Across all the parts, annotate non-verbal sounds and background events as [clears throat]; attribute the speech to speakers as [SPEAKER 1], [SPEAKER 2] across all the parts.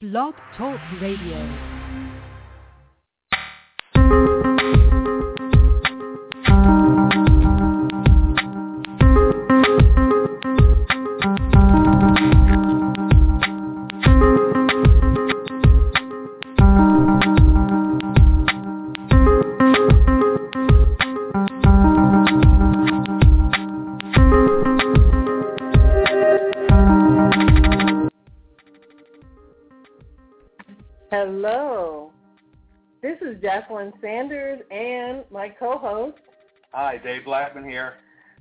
[SPEAKER 1] Blog Talk Radio.
[SPEAKER 2] Here.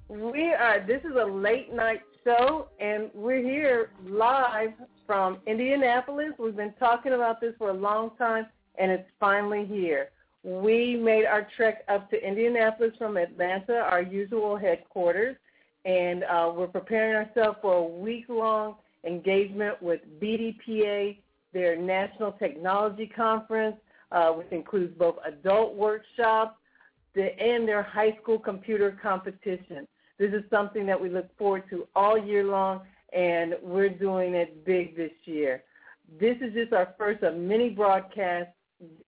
[SPEAKER 3] We are. This is a late night show, and we're here live from Indianapolis. We've been talking about this for a long time, and it's finally here. We made our trek up to Indianapolis from Atlanta, our usual headquarters, and uh, we're preparing ourselves for a week-long engagement with BDPA, their National Technology Conference, uh, which includes both adult workshops the, and their high school computer competition. This is something that we look forward to all year long, and we're doing it big this year. This is just our first of many broadcasts.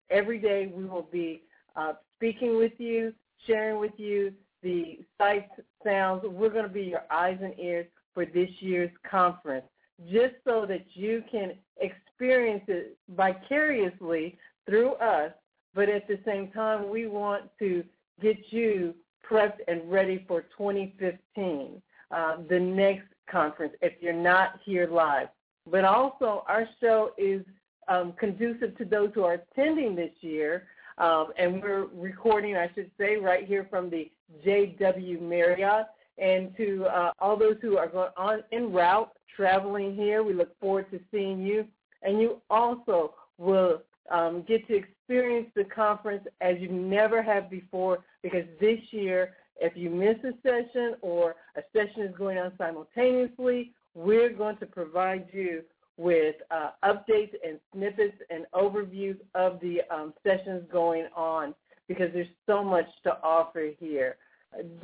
[SPEAKER 3] Every day we will be uh, speaking with you, sharing with you the sights, sounds. We're going to be your eyes and ears for this year's conference, just so that you can experience it vicariously through us, but at the same time, we want to get you prepped and ready for 2015, uh, the next conference, if you're not here live. But also, our show is um, conducive to those who are attending this year, um, and we're recording, I should say, right here from the JW Marriott. And to uh, all those who are going on en route, traveling here, we look forward to seeing you. And you also will um, get to experience the conference as you never have before because this year, if you miss a session or a session is going on simultaneously, we're going to provide you with uh, updates and snippets and overviews of the um, sessions going on because there's so much to offer here.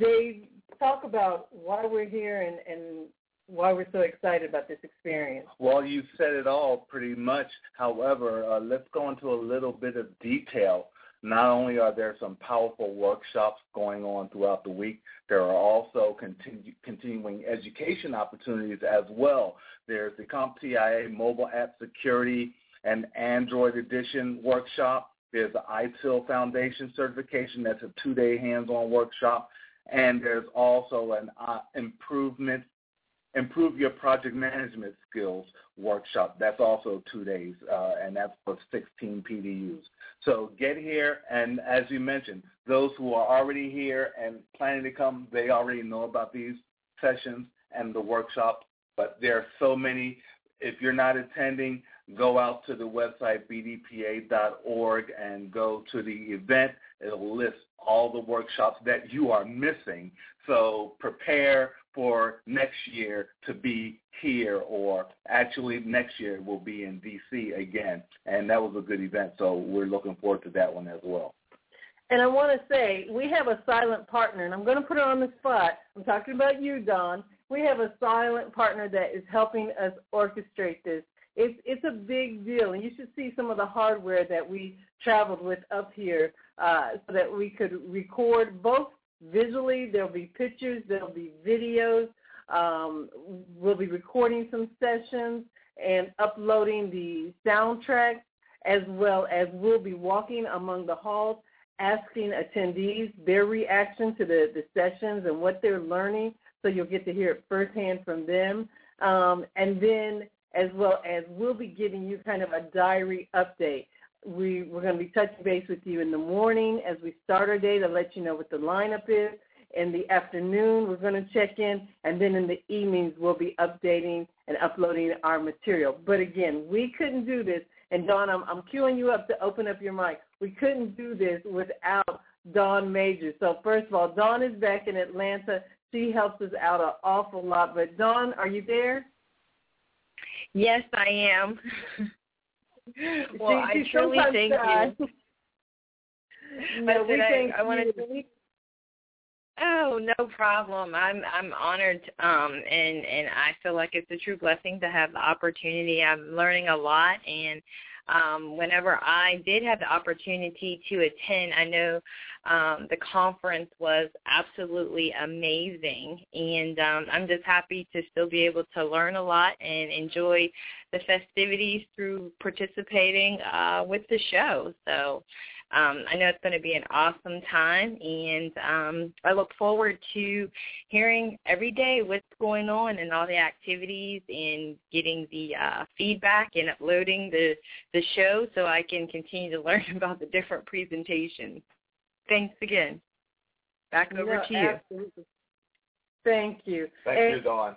[SPEAKER 3] Dave, talk about why we're here and, and why we're so excited about this experience.
[SPEAKER 2] Well, you've said it all pretty much. However, uh, let's go into a little bit of detail. Not only are there some powerful workshops going on throughout the week, there are also continu- continuing education opportunities as well. There's the CompTIA Mobile App Security and Android Edition workshop. There's the ITIL Foundation certification. That's a two-day hands-on workshop. And there's also an uh, improvement improve your project management skills workshop. That's also two days, uh, and that's for 16 PDUs. So get here, and as you mentioned, those who are already here and planning to come, they already know about these sessions and the workshop, but there are so many. If you're not attending, go out to the website bdpa.org and go to the event. It'll list all the workshops that you are missing. So prepare for next year to be here or actually next year will be in DC again. And that was a good event. So we're looking forward to that one as well.
[SPEAKER 3] And I want to say we have a silent partner, and I'm going to put it on the spot. I'm talking about you, Dawn. We have a silent partner that is helping us orchestrate this. It's it's a big deal, and you should see some of the hardware that we traveled with up here, uh, so that we could record both visually. There'll be pictures. There'll be videos. Um, we'll be recording some sessions and uploading the soundtracks, as well as we'll be walking among the halls, asking attendees their reaction to the, the sessions and what they're learning. So you'll get to hear it firsthand from them. Um, and then as well as we'll be giving you kind of a diary update we, we're going to be touching base with you in the morning as we start our day to let you know what the lineup is. In the afternoon, we're going to check in, and then in the evenings, we'll be updating and uploading our material. But again, we couldn't do this, and Dawn, I'm, I'm queuing you up to open up your mic. We couldn't do this without Dawn Major. So first of all, Dawn is back in Atlanta. She helps us out an awful lot. But Dawn, are you there?
[SPEAKER 4] Yes, I am. [laughs] [laughs] well,
[SPEAKER 3] she,
[SPEAKER 4] I truly thank you. [laughs]
[SPEAKER 3] no, we
[SPEAKER 4] I,
[SPEAKER 3] thank
[SPEAKER 4] I want
[SPEAKER 3] you.
[SPEAKER 4] to Oh, no problem. I'm I'm honored um and and I feel like it's a true blessing to have the opportunity. I'm learning a lot and um, whenever I did have the opportunity to attend, I know um, the conference was absolutely amazing, and um, I'm just happy to still be able to learn a lot and enjoy the festivities through participating uh, with the show. So um, I know it's going to be an awesome time, and um, I look forward to hearing every day what's going on and all the activities and getting the uh, feedback and uploading the the show so I can continue to [laughs] learn about the different presentations. Thanks again. Back over
[SPEAKER 3] no,
[SPEAKER 4] to you.
[SPEAKER 3] Absolutely. Thank you.
[SPEAKER 2] Thank
[SPEAKER 3] and,
[SPEAKER 2] you, Dawn.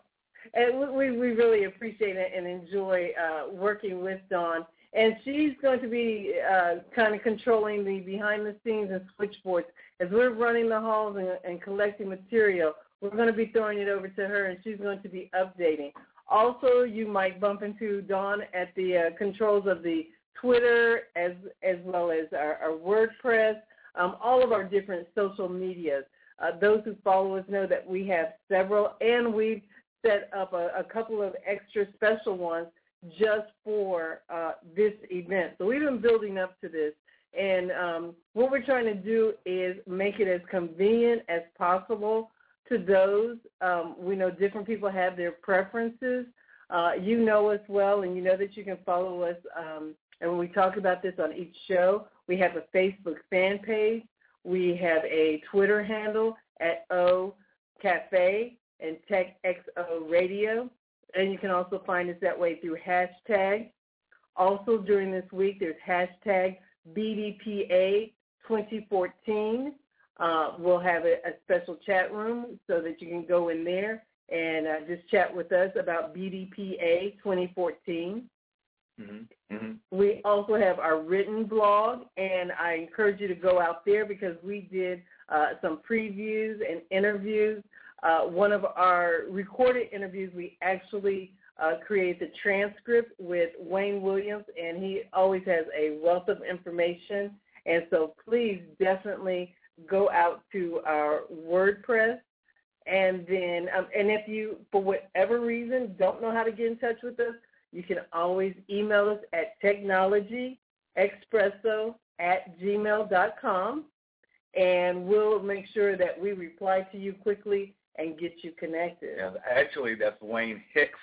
[SPEAKER 3] And we, we really appreciate it and enjoy uh, working with Dawn and she's going to be uh, kind of controlling the behind the scenes and switchboards as we're running the halls and, and collecting material. We're going to be throwing it over to her, and she's going to be updating. Also, you might bump into Dawn at the uh, controls of the Twitter as as well as our, our WordPress, um, all of our different social medias. Uh, those who follow us know that we have several, and we've set up a, a couple of extra special ones just for uh, this event. So we've been building up to this. And um, what we're trying to do is make it as convenient as possible to those. Um, we know different people have their preferences. Uh, you know us well, and you know that you can follow us. Um, and when we talk about this on each show, we have a Facebook fan page. We have a Twitter handle at O Cafe and TechXO Radio and you can also find us that way through hashtag. Also during this week, there's hashtag BDPA 2014. Uh, we'll have a, a, special chat room so that you can go in there and uh, just chat with us about BDPA 2014. Mm-hmm. Mm-hmm. We also have our written blog, and I encourage you to go out there because we did uh, some previews and interviews uh, one of our recorded interviews, we actually uh, created the transcript with Wayne Williams, and he always has a wealth of information. And so please definitely go out to our WordPress. And then, um, and if you, for whatever reason, don't know how to get in touch with us, you can always email us at technologyexpresso at gmail.com and we'll make sure that we reply to you quickly and get you connected.
[SPEAKER 2] Yeah, actually, that's Wayne Hicks.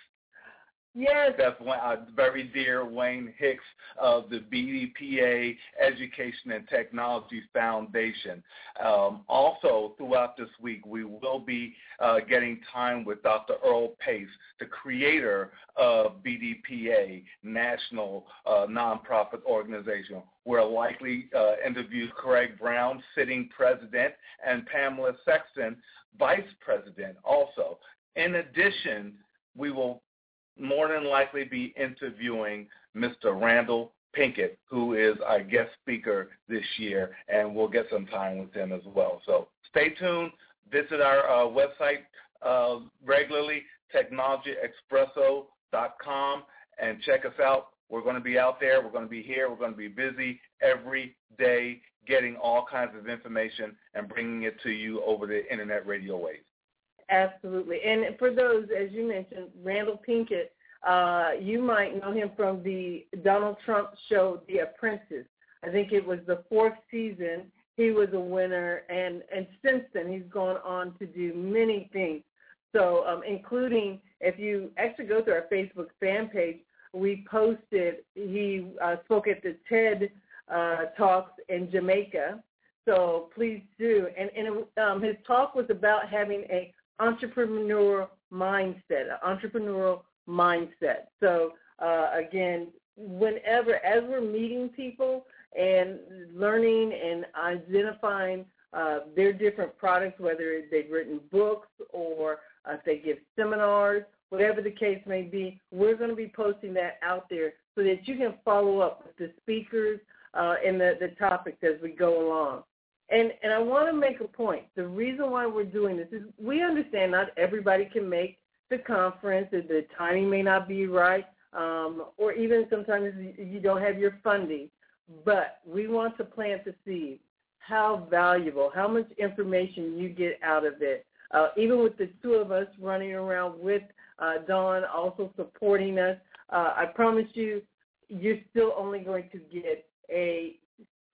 [SPEAKER 3] Yes.
[SPEAKER 2] That's uh, very dear Wayne Hicks of the BDPA Education and Technology Foundation. Um, also, throughout this week, we will be uh, getting time with Dr. Earl Pace, the creator of BDPA, National uh, Nonprofit Organization. We're likely uh, interview Craig Brown, sitting president, and Pamela Sexton, vice president also. In addition, we will more than likely be interviewing Mr. Randall Pinkett, who is our guest speaker this year, and we'll get some time with him as well. So stay tuned. Visit our uh, website uh, regularly, technologyexpresso.com, and check us out. We're going to be out there. We're going to be here. We're going to be busy every day getting all kinds of information and bringing it to you over the internet radio waves.
[SPEAKER 3] Absolutely. And for those, as you mentioned, Randall Pinkett, uh, you might know him from the Donald Trump show, The Apprentice. I think it was the fourth season. He was a winner, and, and since then he's gone on to do many things. So um, including, if you actually go to our Facebook fan page, we posted, he uh, spoke at the TED uh, talks in Jamaica. So please do. And, and um, his talk was about having a entrepreneurial mindset, an entrepreneurial mindset. So uh, again, whenever, as we're meeting people and learning and identifying uh, their different products, whether they've written books or uh, if they give seminars, whatever the case may be, we're going to be posting that out there so that you can follow up with the speakers uh, and the, the topics as we go along. And and I want to make a point. The reason why we're doing this is we understand not everybody can make the conference, the timing may not be right, um, or even sometimes you don't have your funding. But we want to plant the seed. how valuable, how much information you get out of it. Uh, even with the two of us running around with uh, Dawn also supporting us, uh, I promise you, you're still only going to get a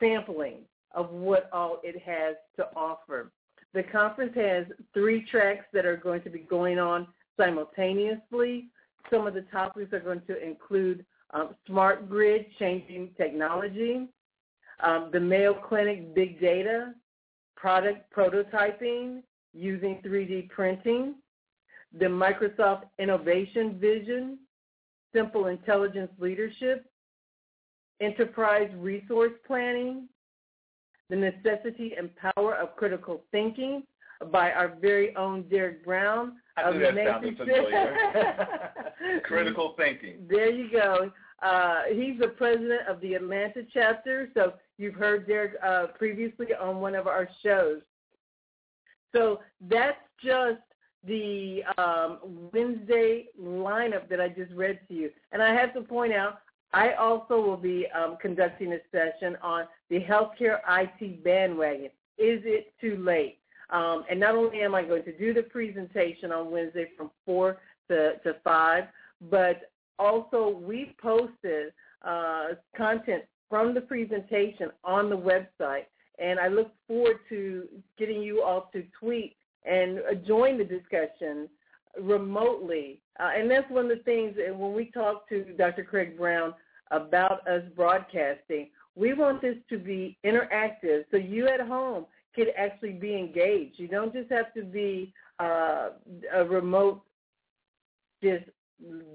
[SPEAKER 3] sampling of what all it has to offer. The conference has three tracks that are going to be going on simultaneously. Some of the topics are going to include um, smart grid, changing technology, um, the Mayo Clinic big data, product prototyping using 3D printing, the Microsoft Innovation Vision, Simple Intelligence Leadership, Enterprise Resource Planning, The Necessity and Power of Critical Thinking by our very own Derek Brown.
[SPEAKER 2] I knew that sounded familiar. [laughs] Critical thinking.
[SPEAKER 3] There you go. Uh, he's the president of the Atlanta chapter, so you've heard Derek uh, previously on one of our shows. So that's just the um, Wednesday lineup that I just read to you. And I have to point out, I also will be um, conducting a session on the healthcare IT bandwagon. Is it too late? Um, and not only am I going to do the presentation on Wednesday from 4 to, to 5, but also we posted uh, content from the presentation on the website. And I look forward to getting you all to tweet and join the discussion remotely. Uh, and that's one of the things when we talk to Dr. Craig Brown about us broadcasting, we want this to be interactive so you at home can actually be engaged. You don't just have to be uh, a remote just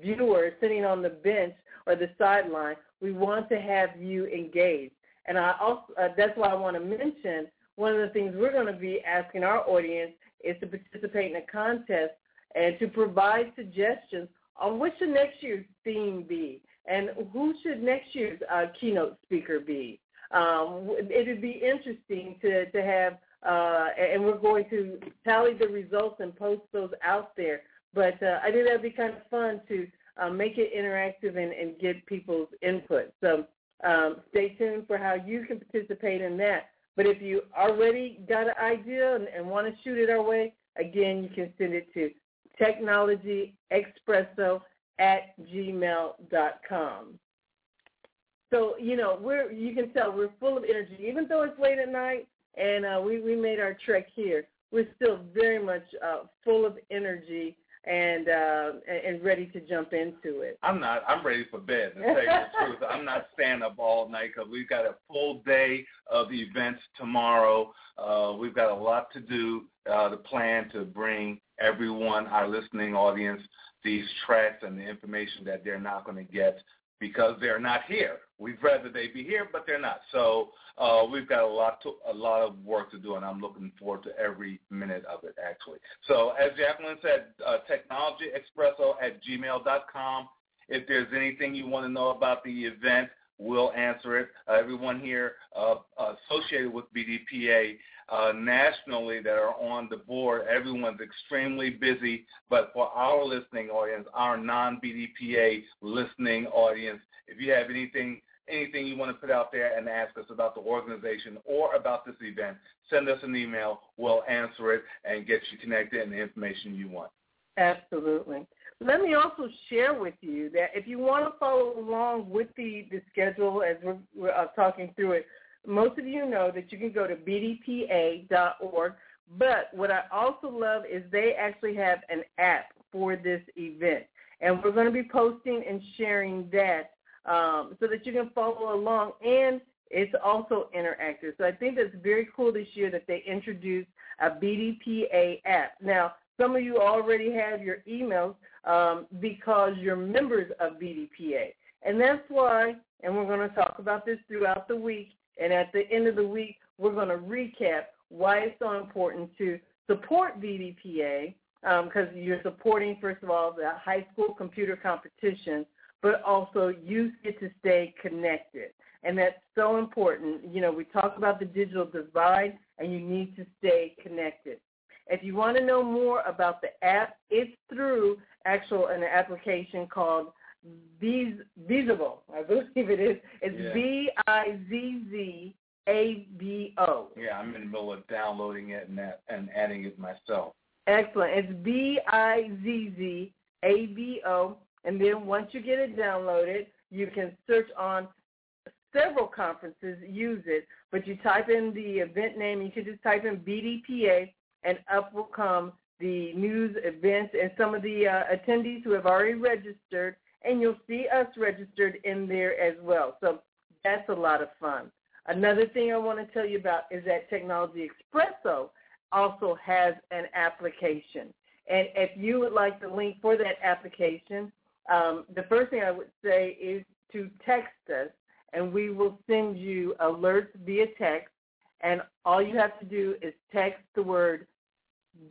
[SPEAKER 3] viewer sitting on the bench or the sideline. We want to have you engaged. And I also uh, that's why I want to mention one of the things we're going to be asking our audience is to participate in a contest and to provide suggestions on what should next year's theme be and who should next year's uh, keynote speaker be. Um, it would be interesting to, to have, uh, and we're going to tally the results and post those out there. But uh, I think that would be kind of fun to uh, make it interactive and, and get people's input. So um, stay tuned for how you can participate in that. But if you already got an idea and, and want to shoot it our way, again, you can send it to technologyexpresso at gmail.com. So, you know, we're you can tell we're full of energy. Even though it's late at night and uh, we, we made our trek here, we're still very much uh, full of energy and uh, and ready to jump into it.
[SPEAKER 2] I'm not. I'm ready for bed. To tell you the [laughs] truth, I'm not staying up all night because we've got a full day of events tomorrow. Uh, we've got a lot to do uh, to plan to bring everyone, our listening audience, these tracks and the information that they're not going to get because they're not here. We'd rather they be here, but they're not. So uh, we've got a lot to a lot of work to do, and I'm looking forward to every minute of it. Actually, so as Jacqueline said, uh, technologyexpresso at gmail.com. If there's anything you want to know about the event, we'll answer it. Uh, everyone here uh, associated with BDPA uh, nationally that are on the board, everyone's extremely busy. But for our listening audience, our non-BDPA listening audience, if you have anything anything you want to put out there and ask us about the organization or about this event, send us an email. We'll answer it and get you connected and the information you want.
[SPEAKER 3] Absolutely. Let me also share with you that if you want to follow along with the, the schedule as we're, we're uh, talking through it, most of you know that you can go to bdpa.org. But what I also love is they actually have an app for this event. And we're going to be posting and sharing that um, so that you can follow along. And it's also interactive. So I think that's very cool this year that they introduced a BDPA app. Now, some of you already have your emails um, because you're members of BDPA. And that's why, and we're going to talk about this throughout the week, and at the end of the week, we're going to recap why it's so important to support BDPA because um, you're supporting, first of all, the high school computer competition, but also you get to stay connected. And that's so important. You know, we talk about the digital divide, and you need to stay connected. If you want to know more about the app, it's through actual an application called Bizzabo. I believe it is. It's B I Z Z A B O.
[SPEAKER 2] Yeah, I'm in the middle of downloading it and, that, and adding it myself.
[SPEAKER 3] Excellent. It's B-I-Z-Z-A-B-O. And then once you get it downloaded, you can search on several conferences use it, but you type in the event name, you can just type in BDPA, and up will come the news events and some of the uh, attendees who have already registered, and you'll see us registered in there as well. So that's a lot of fun. Another thing I want to tell you about is that Technology Expresso also has an application. And if you would like the link for that application, um, the first thing I would say is to text us, and we will send you alerts via text. And all you have to do is text the word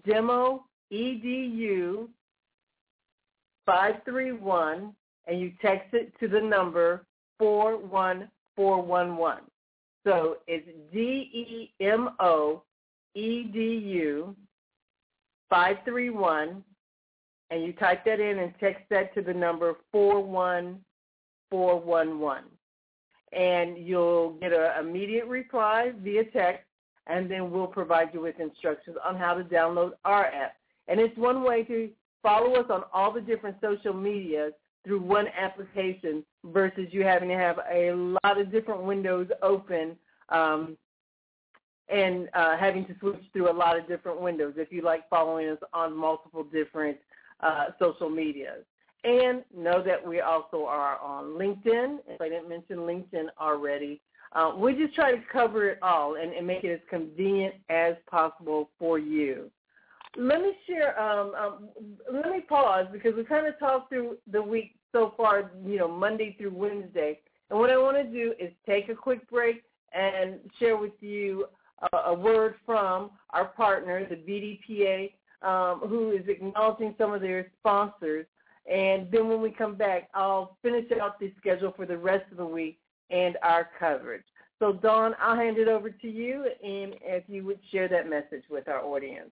[SPEAKER 3] demo edu 531, and you text it to the number 41411. So it's D-E-M-O E-D-U 531, and you type that in and text that to the number 41411. And you'll get an immediate reply via text, and then we'll provide you with instructions on how to download our app. And it's one way to follow us on all the different social medias through one application versus you having to have a lot of different windows open um, and uh, having to switch through a lot of different windows if you like following us on multiple different uh, social medias. And know that we also are on LinkedIn. If I didn't mention LinkedIn already, uh, we just try to cover it all and, and, make it as convenient as possible for you. Let me share. Um, um, let me pause because we kind of talked through the week so far. You know, Monday through Wednesday, and what I want to do is take a quick break and share with you a, a word from our partner, the BDPA, um, who is acknowledging some of their sponsors. And then when we come back, I'll finish out the schedule for the rest of the week and our coverage. So, Dawn, I'll hand it over to you, and if you would share that message with our audience.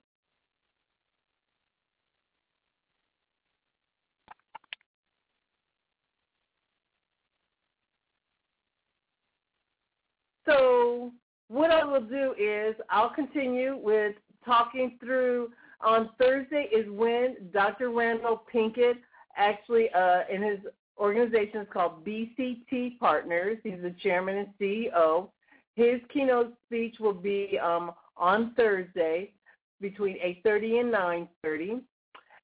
[SPEAKER 3] So what I will do is I'll continue with talking through on Thursday is when Dr. Randall Pinkett actually uh, in his organization is called BCT Partners. He's the chairman and CEO. His keynote speech will be um, on Thursday between 8.30 and 9.30.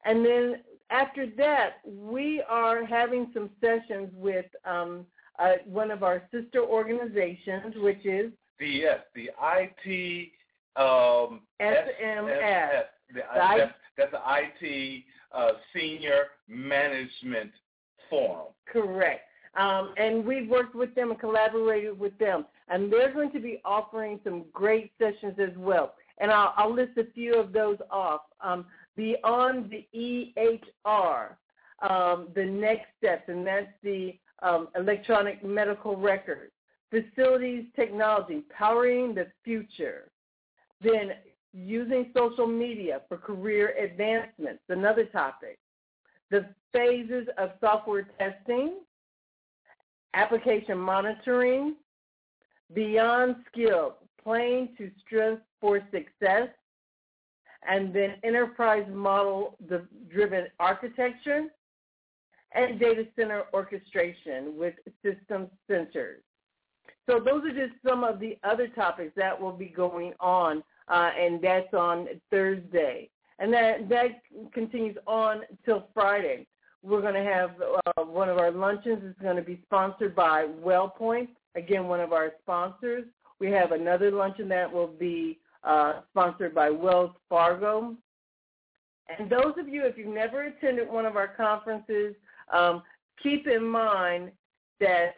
[SPEAKER 3] And then after that, we are having some sessions with um, uh, one of our sister organizations, which is
[SPEAKER 2] the yes, the IT um,
[SPEAKER 3] SMS.
[SPEAKER 2] The, the, that's, that's the IT uh, Senior Management Forum.
[SPEAKER 3] Correct. Um, and we've worked with them and collaborated with them. And they're going to be offering some great sessions as well. And I'll, I'll list a few of those off. Um, beyond the EHR, um, the next steps, and that's the um, electronic medical records, facilities technology, powering the future. Then using social media for career advancements, another topic. The phases of software testing, application monitoring, beyond skill, playing to strength for success, and then enterprise model driven architecture, and data center orchestration with system centers. So those are just some of the other topics that will be going on, uh, and that's on Thursday. And that, that continues on till Friday. We're going to have uh, one of our luncheons is going to be sponsored by WellPoint, again, one of our sponsors. We have another luncheon that will be uh, sponsored by Wells Fargo. And those of you, if you've never attended one of our conferences, um, keep in mind that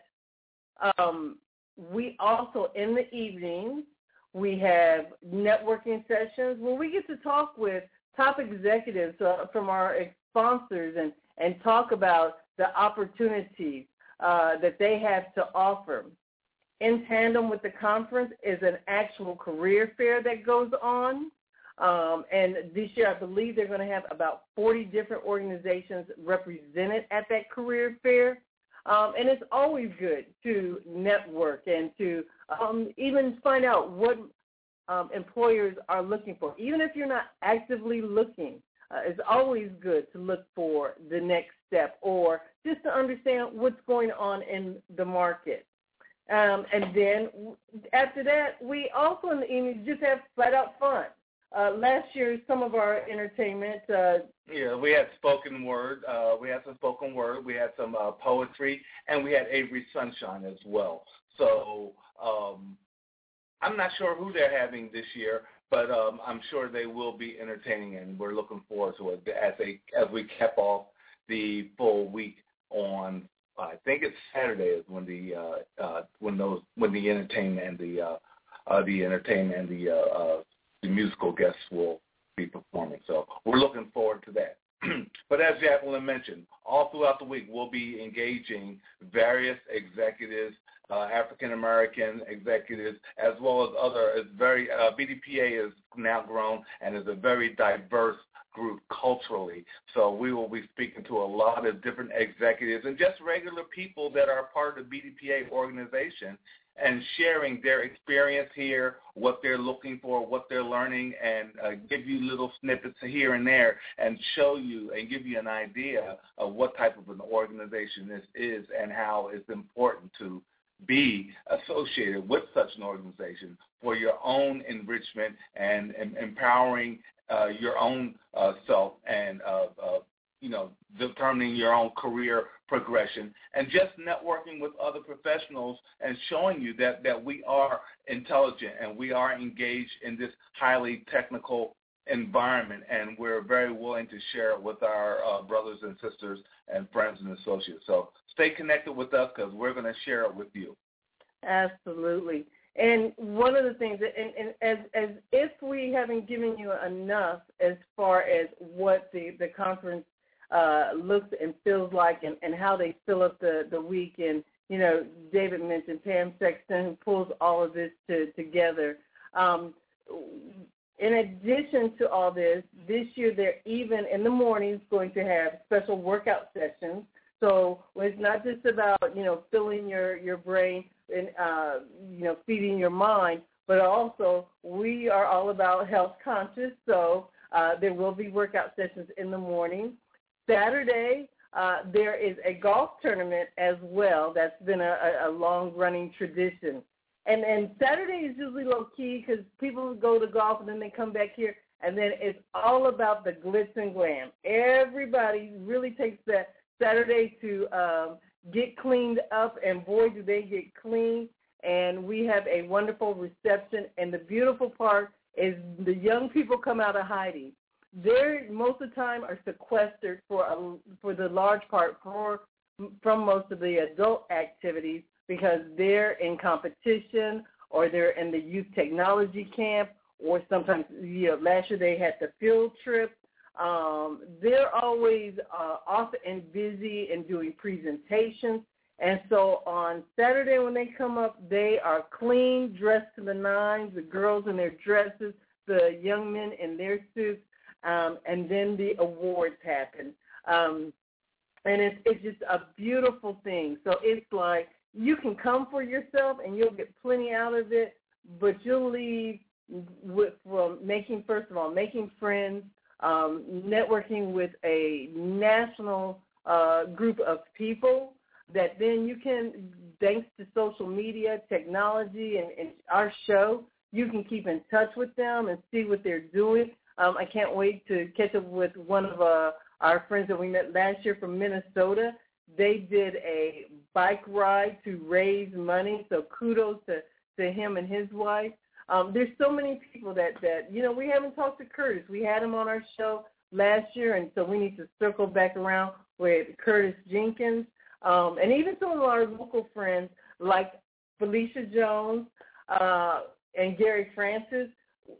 [SPEAKER 3] um, we also, in the evenings, we have networking sessions where we get to talk with top executives uh, from our sponsors and, and talk about the opportunities uh, that they have to offer. In tandem with the conference is an actual career fair that goes on. Um, and this year, I believe they're going to have about 40 different organizations represented at that career fair. Um, and it's always good to network and to um, even find out what um, employers are looking for. Even if you're not actively looking, uh, it's always good to look for the next step or just to understand what's going on in the market. Um, and then after that, we also in the evening just have flat out fun. Uh, last year, some of our entertainment. Uh,
[SPEAKER 2] yeah, we had spoken word. Uh, we had some spoken word. We had some uh, poetry, and we had Avery Sunshine as well. So um, I'm not sure who they're having this year, but um, I'm sure they will be entertaining, and we're looking forward to it as they as we cap off the full week on. I think it's Saturday is when the uh, uh, when those when the entertainment and the uh, uh, the entertainment and the uh, uh, the musical guests will be performing. So we're looking forward to that. [clears throat] but as Jacqueline mentioned, all throughout the week we'll be engaging various executives, uh, African American executives, as well as other. It's very uh, BDPA is now grown and is a very diverse group culturally. So we will be speaking to a lot of different executives and just regular people that are part of the BDPA organization and sharing their experience here, what they're looking for, what they're learning, and uh, give you little snippets here and there and show you and give you an idea of what type of an organization this is and how it's important to be associated with such an organization for your own enrichment and, and empowering uh, your own uh, self and uh, uh, you know determining your own career progression and just networking with other professionals and showing you that that we are intelligent and we are engaged in this highly technical environment and we're very willing to share it with our uh, brothers and sisters and friends and associates. So stay connected with us because we're going to share it with you.
[SPEAKER 3] Absolutely. And one of the things, and, and as as if we haven't given you enough as far as what the the conference uh, looks and feels like, and, and how they fill up the the week. And you know, David mentioned Pam Sexton, who pulls all of this to, together. Um, in addition to all this, this year they're even in the mornings going to have special workout sessions. So it's not just about you know filling your your brain and uh, you know feeding your mind, but also we are all about health conscious. So uh, there will be workout sessions in the morning. Saturday uh, there is a golf tournament as well. That's been a, a long running tradition. And and Saturday is usually low key because people go to golf and then they come back here and then it's all about the glitz and glam. Everybody really takes that Saturday to um, get cleaned up, and boy, do they get clean. And we have a wonderful reception. And the beautiful part is the young people come out of hiding. They most of the time are sequestered for a, for the large part for from most of the adult activities because they're in competition or they're in the youth technology camp or sometimes you know last year they had the field trip um, they're always uh, off and busy and doing presentations. And so on Saturday when they come up, they are clean, dressed to the nines, the girls in their dresses, the young men in their suits, um, and then the awards happen. Um, and it's, it's just a beautiful thing. So it's like you can come for yourself and you'll get plenty out of it, but you'll leave with making, first of all, making friends, um, networking with a national uh, group of people that then you can, thanks to social media, technology, and, and our show, you can keep in touch with them and see what they're doing. Um, I can't wait to catch up with one of uh, our friends that we met last year from Minnesota. They did a bike ride to raise money, so kudos to, to him and his wife. Um, there's so many people that that you know we haven't talked to Curtis. We had him on our show last year, and so we need to circle back around with Curtis Jenkins, um, and even some of our local friends like Felicia Jones uh, and Gary Francis.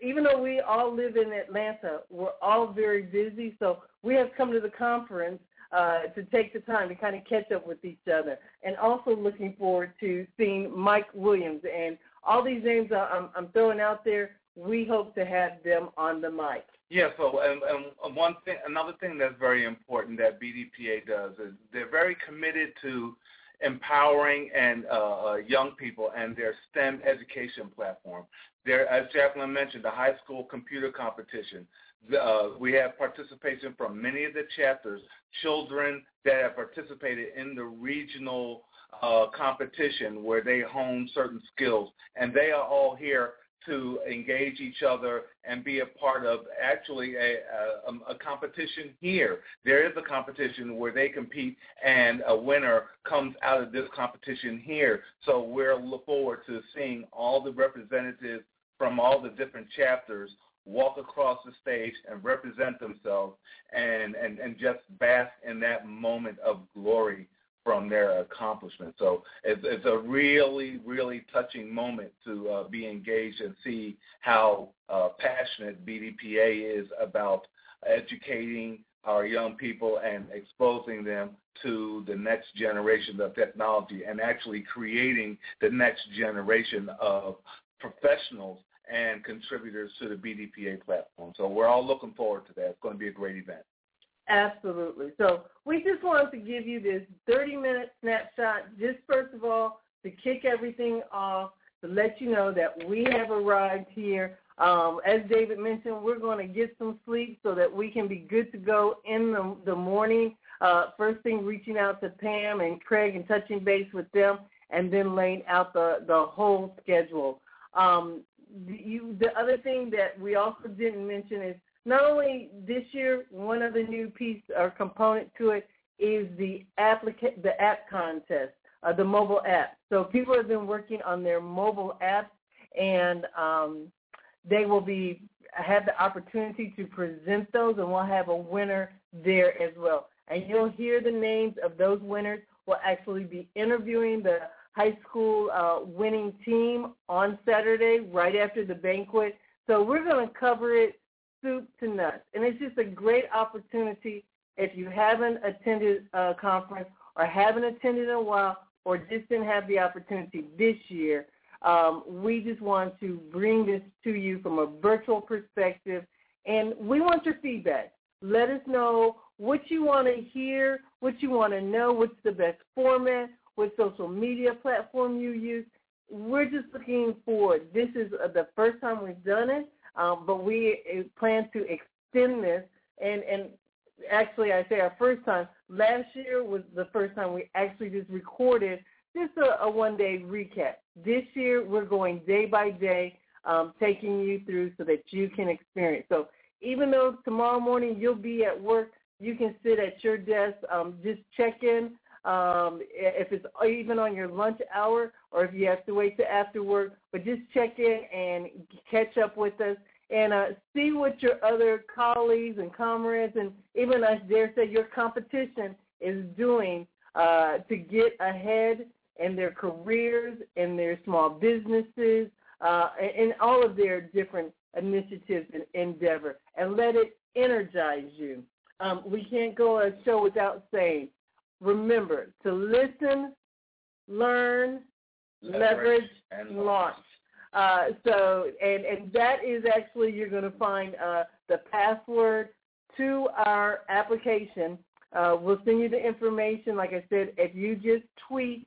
[SPEAKER 3] Even though we all live in Atlanta, we're all very busy, so we have come to the conference uh, to take the time to kind of catch up with each other. And also looking forward to seeing Mike Williams and all these names I'm, I'm throwing out there, we hope to have them on the mic.
[SPEAKER 2] Yeah, so and, and one thing, another thing that's very important that BDPA does is they're very committed to empowering and uh, uh, young people and their STEM education platform. There, as Jacqueline mentioned, the high school computer competition. Uh, we have participation from many of the chapters, children that have participated in the regional uh, competition where they hone certain skills, and they are all here to engage each other and be a part of actually a, a, um, a, competition here. There is a competition where they compete and a winner comes out of this competition here. So we're look forward to seeing all the representatives from all the different chapters walk across the stage and represent themselves and, and, and just bask in that moment of glory from their accomplishment. So it's, it's a really, really touching moment to uh, be engaged and see how uh, passionate BDPA is about educating our young people and exposing them to the next generation of technology and actually creating the next generation of professionals and contributors to the BDPA platform. So we're all looking forward to that. It's going to be a great event.
[SPEAKER 3] Absolutely. So we just wanted to give you this 30-minute snapshot, just first of all, to kick everything off, to let you know that we have arrived here. Um, as David mentioned, we're going to get some sleep so that we can be good to go in the, the morning. Uh, first thing, reaching out to Pam and Craig and touching base with them, and then laying out the, the whole schedule. Um, you, the other thing that we also didn't mention is not only this year, one of the new piece or component to it is the applica- the app contest, uh, the mobile app. So people have been working on their mobile apps, and um, they will be have the opportunity to present those, and we'll have a winner there as well. And you'll hear the names of those winners. We'll actually be interviewing the high school uh, winning team on Saturday, right after the banquet. So we're going to cover it soup to nuts. And it's just a great opportunity if you haven't attended a conference or haven't attended in a while or just didn't have the opportunity this year. Um, we just want to bring this to you from a virtual perspective, and we want your feedback. Let us know what you want to hear, what you want to know, what's the best format, what social media platform you use. We're just looking for, This is the first time we've done it. Um, but we uh, plan to extend this, and and actually, I say our first time. Last year was the first time we actually just recorded just a, a one-day recap. This year, we're going day by day, um, taking you through so that you can experience. So even though tomorrow morning you'll be at work, you can sit at your desk, um, just check in. Um, if it's even on your lunch hour or if you have to wait to after work, but just check in and catch up with us and uh, see what your other colleagues and comrades and even I dare say your competition is doing uh, to get ahead in their careers, in their small businesses, uh, in all of their different initiatives and endeavor, and let it energize you. Um, we can't go a show without saying, remember to listen, learn, leverage, leverage and launch. Uh, so, and, and that is actually, you're going to find uh, the password to our application. Uh, we'll send you the information. Like I said, if you just tweet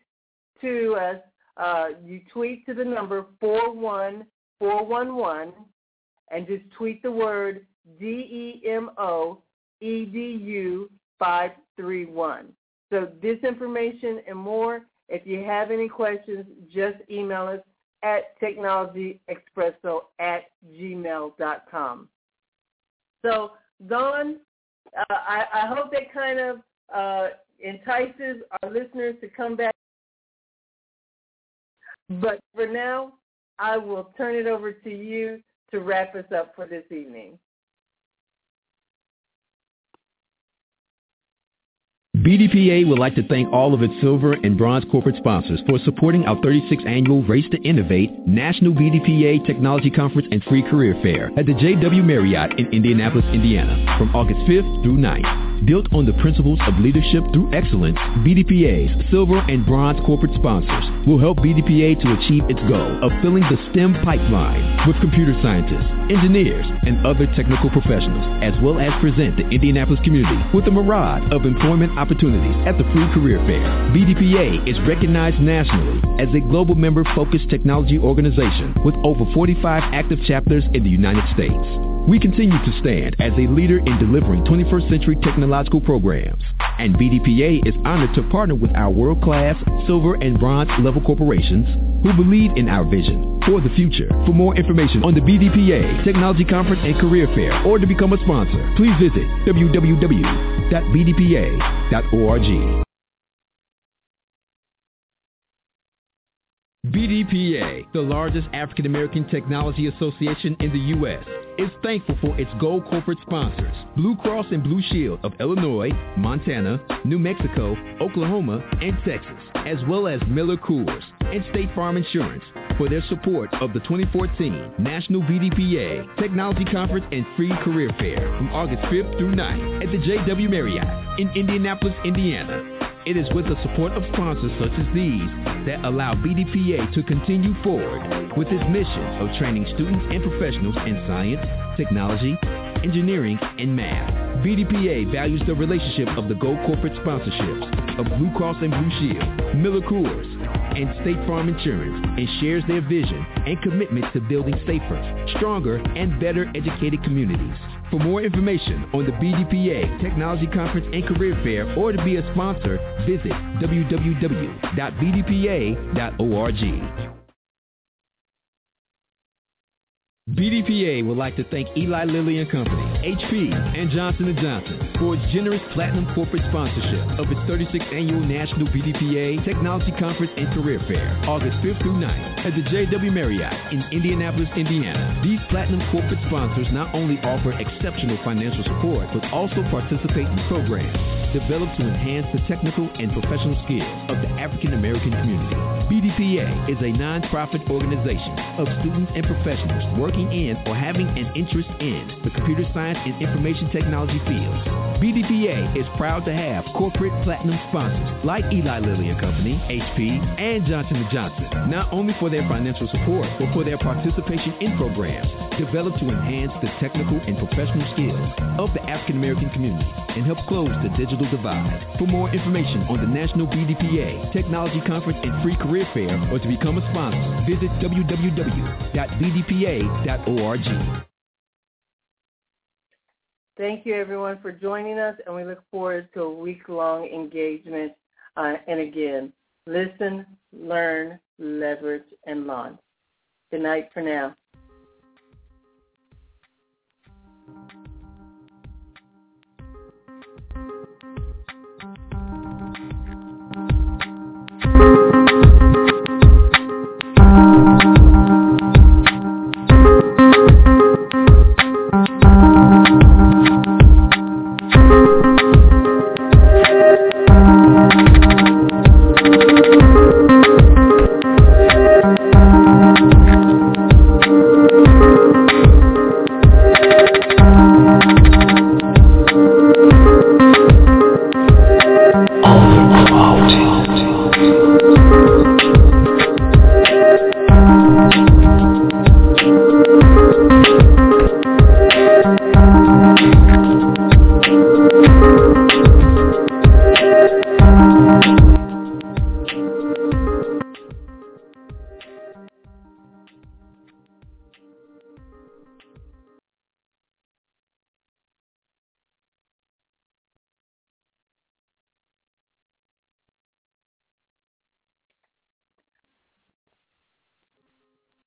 [SPEAKER 3] to us, uh, you tweet to the number 41411 and just tweet the word D-E-M-O-E-D-U 531. So this information and more, if you have any questions, just email us at technologyexpresso at gmail.com. So, Dawn, uh, I, I, hope that kind of uh, entices our listeners to come back. But for now, I will turn it over to you to wrap us up for this evening.
[SPEAKER 5] BDPA would like to thank all of its silver and bronze corporate sponsors for supporting our 36th annual Race to Innovate National BDPA Technology Conference and Free Career Fair at the JW Marriott in Indianapolis, Indiana from August 5th through 9th. Built on the principles of leadership through excellence, BDPA's silver and bronze corporate sponsors will help BDPA to achieve its goal of filling the STEM pipeline with computer scientists, engineers, and other technical professionals, as well as present the Indianapolis community with a mirage of employment opportunities at the Free Career Fair. BDPA is recognized nationally as a global member-focused technology organization with over 45 active chapters in the United States. We continue to stand as a leader in delivering 21st century technological programs. And BDPA is honored to partner with our world-class silver and bronze level corporations who believe in our vision for the future. For more information on the BDPA Technology Conference and Career Fair or to become a sponsor, please visit www.bdpa.org. BDPA, the largest African American technology association in the U.S., is thankful for its gold corporate sponsors, Blue Cross and Blue Shield of Illinois, Montana, New Mexico, Oklahoma, and Texas, as well as Miller Coors and State Farm Insurance for their support of the 2014 National BDPA Technology Conference and Free Career Fair from August 5th through 9th at the JW Marriott in Indianapolis, Indiana. It is with the support of sponsors such as these that allow BDPA to continue forward with its mission of training students and professionals in science, technology, engineering, and math. BDPA values the relationship of the Gold corporate sponsorships of Blue Cross and Blue Shield, Miller Coors, and State Farm Insurance and shares their vision and commitment to building safer, stronger, and better educated communities. For more information on the BDPA Technology Conference and Career Fair or to be a sponsor, visit www.bdpa.org. BDPA would like to thank Eli Lilly and Company, HP, and Johnson & Johnson for its generous platinum corporate sponsorship of its 36th annual National BDPA Technology Conference and Career Fair, August 5th through 9th at the JW Marriott in Indianapolis, Indiana. These platinum corporate sponsors not only offer exceptional financial support, but also participate in programs developed to enhance the technical and professional skills of the African American community. BDPA is a nonprofit organization of students and professionals working in or having an interest in the computer science and information technology fields. BDPA is proud to have corporate platinum sponsors like Eli Lilly and Company, HP, and Johnson & Johnson, not only for their financial support, but for their participation in programs developed to enhance the technical and professional skills of the African American community and help close the digital divide. For more information on the National BDPA Technology Conference and Free Career Fair or to become a sponsor, visit www.bdpa.com
[SPEAKER 3] Thank you, everyone, for joining us, and we look forward to a week-long engagement. Uh, and again, listen, learn, leverage, and launch. Good night for now.